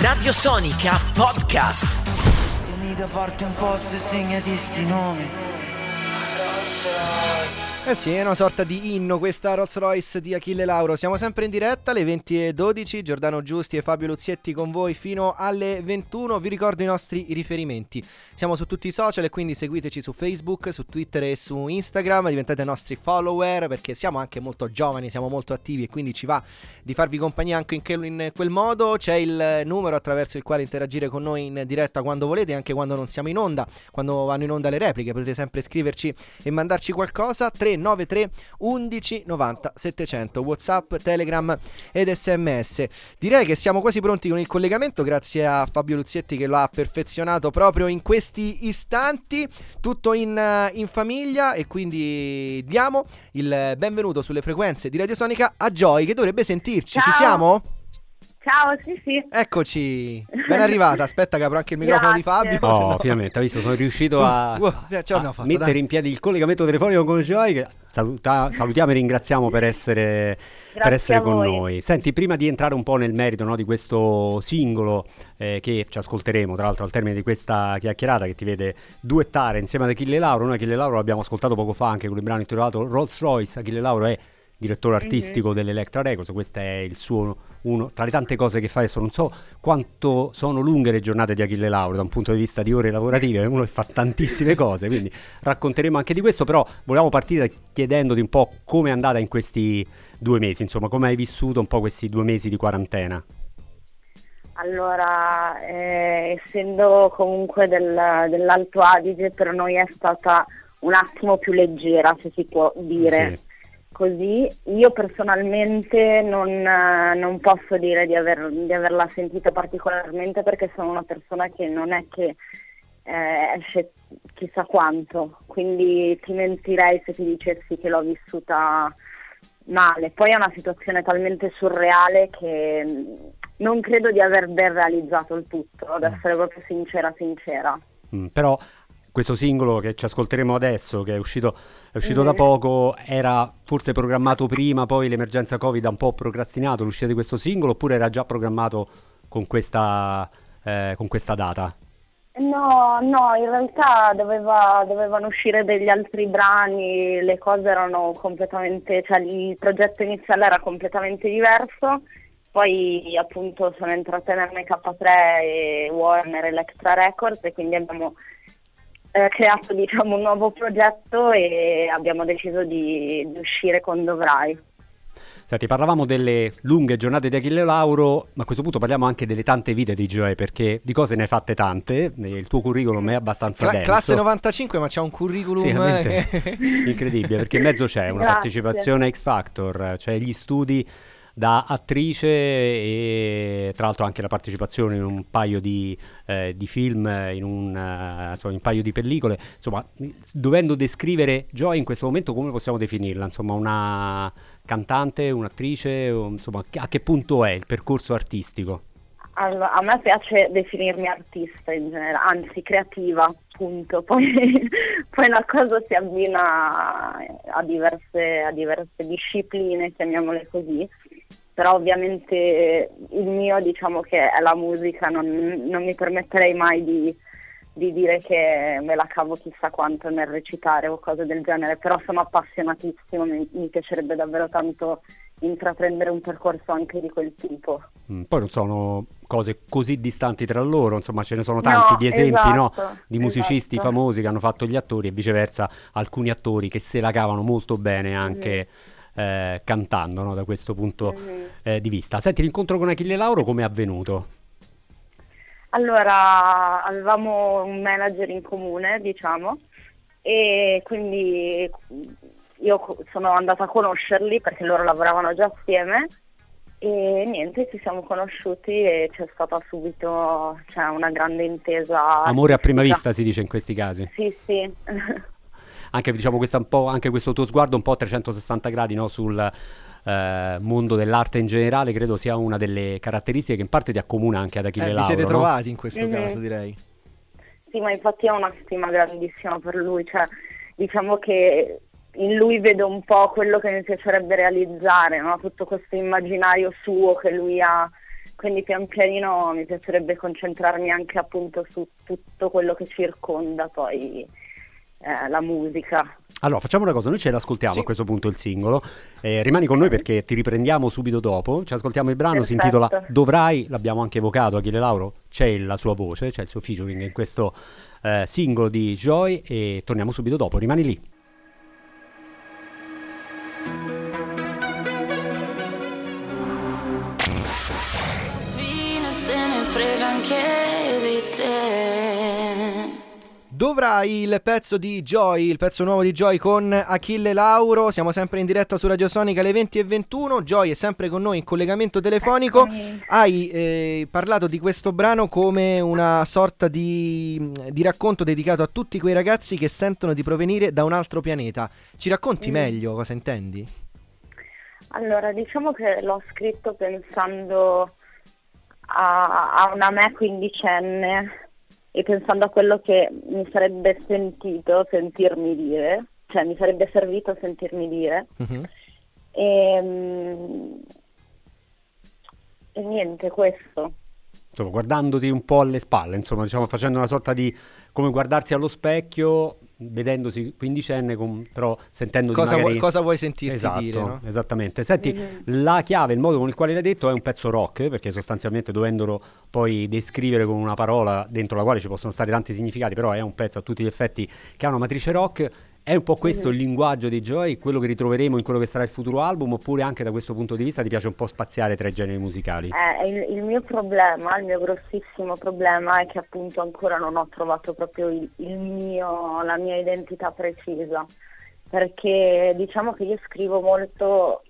Radio Sonica Podcast. Tieni da parte un posto e segnati sti nomi. Eh sì, è una sorta di inno questa Rolls Royce di Achille Lauro. Siamo sempre in diretta alle 20.12. Giordano Giusti e Fabio Luzietti con voi fino alle 21. Vi ricordo i nostri riferimenti. Siamo su tutti i social quindi seguiteci su Facebook, su Twitter e su Instagram. Diventate nostri follower perché siamo anche molto giovani, siamo molto attivi e quindi ci va di farvi compagnia anche in quel, in quel modo. C'è il numero attraverso il quale interagire con noi in diretta quando volete, anche quando non siamo in onda, quando vanno in onda le repliche. Potete sempre scriverci e mandarci qualcosa. 3 393 11 90 700 Whatsapp, Telegram ed SMS. Direi che siamo quasi pronti con il collegamento grazie a Fabio Luzietti che lo ha perfezionato proprio in questi istanti, tutto in, in famiglia e quindi diamo il benvenuto sulle frequenze di Radio Sonica a Joy che dovrebbe sentirci. Ciao. Ci siamo? Ciao, sì, sì. Eccoci, ben arrivata. Aspetta che apro anche il microfono di Grazie. Fabio. se Oh, no- finalmente, hai visto, sono riuscito a, Uh, uh, a fatta, mettere dai. in piedi il collegamento telefonico con Joy. Che saluta- salutiamo e ringraziamo per essere, per essere con voi. noi. Senti, prima di entrare un po' nel merito no, di questo singolo eh, che ci ascolteremo, tra l'altro al termine di questa chiacchierata che ti vede duettare insieme ad Achille Lauro, noi Achille Lauro l'abbiamo ascoltato poco fa anche con il brano intitolato Rolls Royce. Achille Lauro è direttore artistico Mhm. dell'Electra Records, questo è il suo uno tra le tante cose che fa adesso. Non so quanto sono lunghe le giornate di Achille Lauro da un punto di vista di ore lavorative, uno che fa tantissime cose, quindi racconteremo anche di questo, però volevamo partire chiedendoti un po' come è andata in questi due mesi, insomma, come hai vissuto un po' questi due mesi di quarantena. Allora, eh, essendo comunque del- dell'Alto Adige, per noi è stata un attimo più leggera, se si può dire. Sì. Così, io personalmente non, eh, non posso dire di, aver- di averla sentita particolarmente perché sono una persona che non è che eh, esce chissà quanto, quindi ti mentirei se ti dicessi che l'ho vissuta male. Poi è una situazione talmente surreale che mh, non credo di aver ben realizzato il tutto, ad Mm. essere proprio sincera, sincera. Mm, però questo singolo che ci ascolteremo adesso, che è uscito, è uscito da Mm. poco, era forse programmato prima, poi l'emergenza Covid ha un po' procrastinato l'uscita di questo singolo, oppure era già programmato con questa, eh, con questa data? No, no, in realtà doveva- dovevano uscire degli altri brani, le cose erano completamente, cioè il progetto iniziale era completamente diverso, poi appunto sono entrate nell'MK3 e Warner Electra Records e quindi abbiamo eh, creato diciamo un nuovo progetto e abbiamo deciso di, di uscire con Dovrai. Senti, parlavamo delle lunghe giornate di Achille Lauro, ma a questo punto parliamo anche delle tante vite di Joe, perché di cose ne hai fatte tante, il tuo curriculum è abbastanza Cla- denso. classe 95, ma c'ha un curriculum Sì, veramente eh, incredibile, perché in mezzo c'è una Grazie. partecipazione a X Factor, c'è gli studi da attrice e tra l'altro anche la partecipazione in un paio di, eh, di film, in un, eh, insomma, in un paio di pellicole. Insomma, dovendo descrivere Joy in questo momento, come possiamo definirla? Insomma, una cantante, un'attrice, insomma, a che punto è il percorso artistico? Allora, a me piace definirmi artista in genere, anzi creativa, punto. Poi, poi la cosa si abbina a diverse, a diverse discipline, chiamiamole così, però ovviamente il mio diciamo che è la musica, non, non mi permetterei mai di, di dire che me la cavo chissà quanto nel recitare o cose del genere, però sono appassionatissimo, mi, mi piacerebbe davvero tanto intraprendere un percorso anche di quel tipo. Mm, Poi non sono cose così distanti tra loro, insomma ce ne sono tanti No, di esempi no? esatto, di musicisti esatto. famosi che hanno fatto gli attori e viceversa alcuni attori che se la cavano molto bene anche eh, cantando no? da questo punto Mhm. eh, di vista. Senti, l'incontro con Achille Lauro come è avvenuto? Allora, avevamo un manager in comune, diciamo, e quindi io sono andata a conoscerli perché loro lavoravano già assieme e niente, ci siamo conosciuti e c'è stata subito cioè, una grande intesa. Amore a prima vista si dice in questi casi. Sì, sì. Anche, diciamo, questa un po', anche questo tuo sguardo un po' a 360 gradi no? sul eh, mondo dell'arte in generale credo sia una delle caratteristiche che in parte ti accomuna anche ad Achille Eh, vi Lauro. siete no? trovati in questo Mhm. caso, direi. Sì, ma infatti ho una stima grandissima per lui, cioè diciamo che in lui vedo un po' quello che mi piacerebbe realizzare, no? tutto questo immaginario suo che lui ha quindi pian pianino mi piacerebbe concentrarmi anche appunto su tutto quello che circonda poi eh, la musica. Allora, facciamo una cosa, noi ce l'ascoltiamo Sì. a questo punto il singolo, eh, rimani con noi perché ti riprendiamo subito dopo, ci ascoltiamo il brano, si Perfetto. intitola Dovrai, l'abbiamo anche evocato Achille Lauro, c'è la sua voce, c'è il suo featuring in questo eh, singolo di Joy e torniamo subito dopo, rimani lì. Anche di te. Dovrai il pezzo di Joy, il pezzo nuovo di Joy con Achille Lauro. Siamo sempre in diretta su Radio Sonica alle 20 e 21. Joy è sempre con noi in collegamento telefonico. Hai eh, parlato di questo brano come una sorta di, di racconto dedicato a tutti quei ragazzi che sentono di provenire da un altro pianeta. Ci racconti Mm. meglio cosa intendi? Allora, diciamo che l'ho scritto pensando a, a una me quindicenne e pensando a quello che mi sarebbe sentito sentirmi dire, cioè mi sarebbe servito sentirmi dire. Mhm. E, mm, e niente, questo. Insomma, guardandoti un po' alle spalle, insomma, diciamo facendo una sorta di come guardarsi allo specchio, vedendosi quindicenne, con- però sentendo Cosa, magari... vuoi, cosa vuoi sentirti Esatto, dire? no? esattamente. Senti, Mhm. la chiave, il modo con il quale l'hai detto è un pezzo rock, perché sostanzialmente dovendolo poi descrivere con una parola dentro la quale ci possono stare tanti significati, però è un pezzo a tutti gli effetti che ha una matrice rock. È un po' questo il linguaggio di Joy, quello che ritroveremo in quello che sarà il futuro album, oppure anche da questo punto di vista ti piace un po' spaziare tra i generi musicali? Eh, il, il mio problema, il mio grossissimo problema è che appunto ancora non ho trovato proprio il, il mio, la mia identità precisa, perché diciamo che io scrivo molto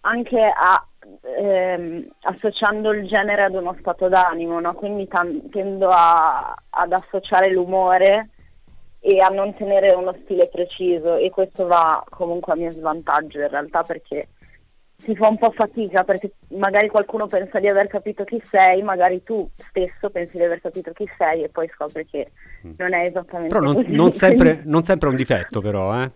anche a- ehm, associando il genere ad uno stato d'animo, no? quindi tan- tendo a- ad associare l'umore e a non tenere uno stile preciso e questo va comunque a mio svantaggio in realtà perché si fa un po' fatica perché magari qualcuno pensa di aver capito chi sei, magari tu stesso pensi di aver capito chi sei e poi scopri che non è esattamente Però non, così. non sempre, non sempre è un difetto, però, eh?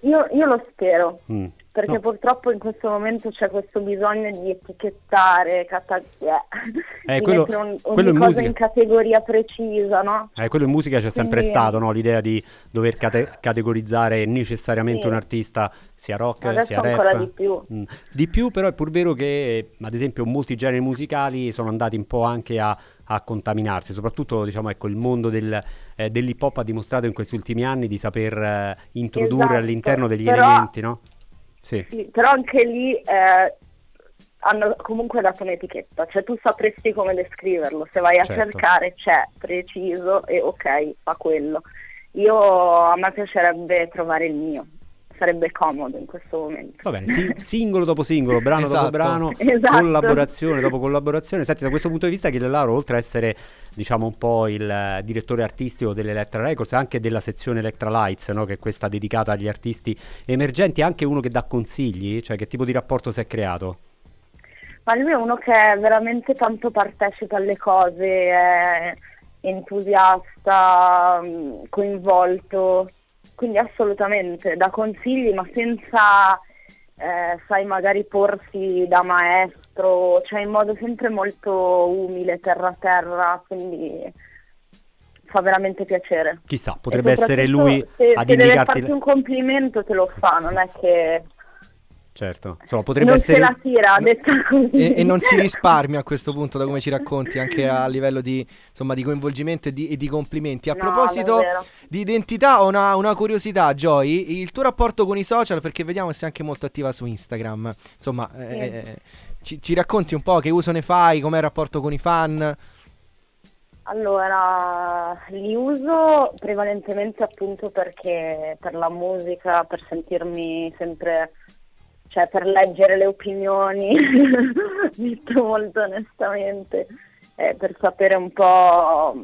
Io, io lo spero, Mm. Perché No. purtroppo in questo momento c'è questo bisogno di etichettare, cata- Eh, di quello- mettere un- ogni in cosa musica. in categoria precisa, no? Eh, quello in musica c'è sempre Quindi- stato, no? L'idea di dover cate- categorizzare necessariamente Sì. un artista, sia rock, Adesso sia rap. ancora di più. Mm. Di più, però è pur vero che, ad esempio, molti generi musicali sono andati un po' anche a, a contaminarsi, soprattutto, diciamo, ecco, il mondo del, eh, dell'hip hop ha dimostrato in questi ultimi anni di saper eh, introdurre Esatto, all'interno degli però- elementi, no? Sì. Però anche lì eh, hanno comunque dato un'etichetta, cioè tu sapresti come descriverlo, se vai a Certo. cercare c'è preciso e ok, fa quello. Io a me piacerebbe trovare il mio, sarebbe comodo in questo momento. Va bene, si- singolo dopo singolo, brano Esatto. dopo brano, Esatto. collaborazione dopo collaborazione. Senti, da questo punto di vista, Achille Lauro, oltre a essere, diciamo, un po' il direttore artistico dell'Electra Records, anche della sezione Electra Lights, no? che è questa dedicata agli artisti emergenti, è anche uno che dà consigli, cioè che tipo di rapporto si è creato? Ma lui è uno che è veramente tanto partecipa alle cose, è entusiasta, mh, coinvolto, quindi assolutamente dà consigli ma senza, eh, sai, magari porsi da maestro, cioè in modo sempre molto umile, terra terra, quindi fa veramente piacere. Chissà, potrebbe essere lui se, ad se deve indicarti... farti un complimento te lo fa, non è che Certo, insomma, potrebbe non essere... se la tira, detta così. E, e non si risparmia a questo punto da come ci racconti anche a livello di, insomma, di coinvolgimento e di, e di complimenti. A No, proposito di identità ho una, una curiosità Joy, il tuo rapporto con i social perché vediamo che sei anche molto attiva su Instagram, insomma eh, ci, ci racconti un po' che uso ne fai, com'è il rapporto con i fan? Allora, li uso prevalentemente appunto perché per la musica, per sentirmi sempre, cioè per leggere le opinioni, detto molto onestamente, eh, per sapere un po'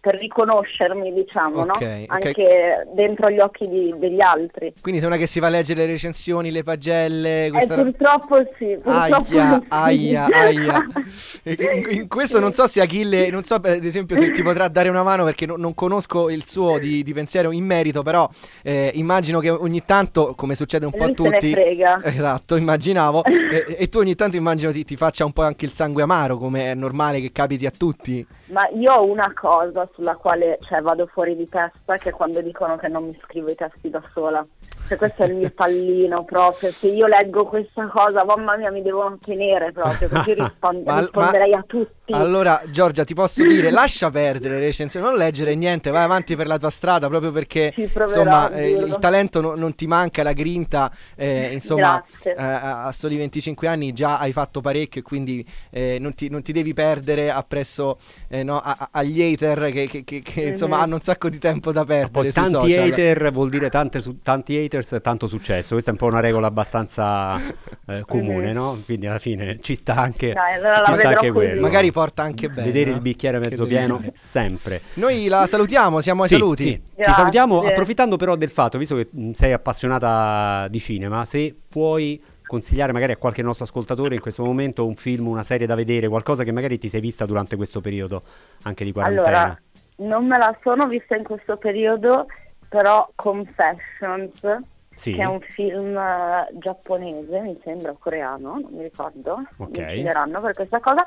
per riconoscermi, diciamo, Ok, no? Anche dentro gli occhi di- degli altri. Quindi sei una che si va a leggere le recensioni, le pagelle, Eh, questa ro- purtroppo sì, purtroppo Aia, sì. aia, aia. In, in questo non so se Achille, non so ad esempio se ti potrà dare una mano perché no- non conosco il suo di, di pensiero in merito, però eh, immagino che ogni tanto, come succede un po' a Lui se ne tutti, esatto, immaginavo, e, e tu ogni tanto immagino ti, ti faccia un po' anche il sangue amaro, come è normale che capiti a tutti. Ma io ho una cosa sulla quale cioè, vado fuori di testa, che è quando dicono che non mi scrivo i testi da sola. Cioè, questo è il mio pallino proprio. Se io leggo questa cosa, mamma mia, mi devono tenere proprio, così rispon- Ma- risponderei ma- a tutti. Allora, Giorgia, ti posso dire, lascia perdere le recensioni, non leggere niente, vai avanti per la tua strada, proprio perché proverò, insomma eh, il, talento no- non ti manca, la grinta, eh, insomma, eh, a soli 25 anni già hai fatto parecchio e quindi eh, non, ti, non ti devi perdere appresso eh, no, a- a- agli hater che, che- che- che, insomma Mhm. hanno un sacco di tempo da perdere. Poi tanti social. hater vuol dire tante su- tanti haters e tanto successo. Questa è un po' una regola abbastanza eh, comune, no? Quindi alla fine ci sta anche, Dai, allora ci sta anche quello. Magari porta anche bene. Vedere il bicchiere mezzo pieno sempre. Noi la salutiamo, siamo ai Sì, saluti. sì. Ti salutiamo approfittando però del fatto, visto che mh, sei appassionata di cinema, se puoi consigliare magari a qualche nostro ascoltatore in questo momento un film, una serie da vedere, qualcosa che magari ti sei vista durante questo periodo anche di quarantena. Allora, non me la sono vista in questo periodo, però Confessions, Sì. che è un film eh, giapponese, mi sembra, coreano, non mi ricordo, Ok. mi per questa cosa,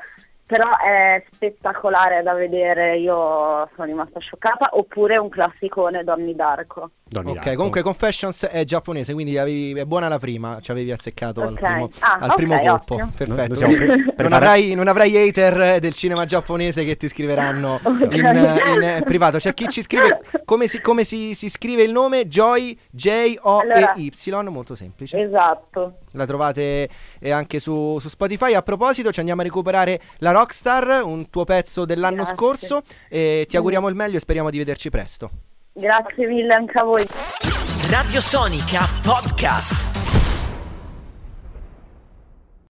però è spettacolare da vedere, io sono rimasta scioccata, oppure un classicone Donnie Darko. Donnie Ok, Darko. comunque Confessions è giapponese, quindi avevi- è buona la prima, ci avevi azzeccato al Ok. primo, Ah, al ok, primo colpo. ottimo. Perfetto. Pre- non, prepara- avrai, non avrai hater del cinema giapponese che ti scriveranno in, in, eh, privato. C'è chi ci scrive come si, come si- si scrive il nome Joy Allora- J-O-E-Y, molto semplice. Esatto. La trovate eh, anche su, su Spotify. A proposito, ci andiamo a recuperare la Rockstar, un tuo pezzo dell'anno Grazie. scorso. E ti auguriamo il meglio e speriamo di vederci presto. Grazie mille anche a voi. Radio Sonica Podcast.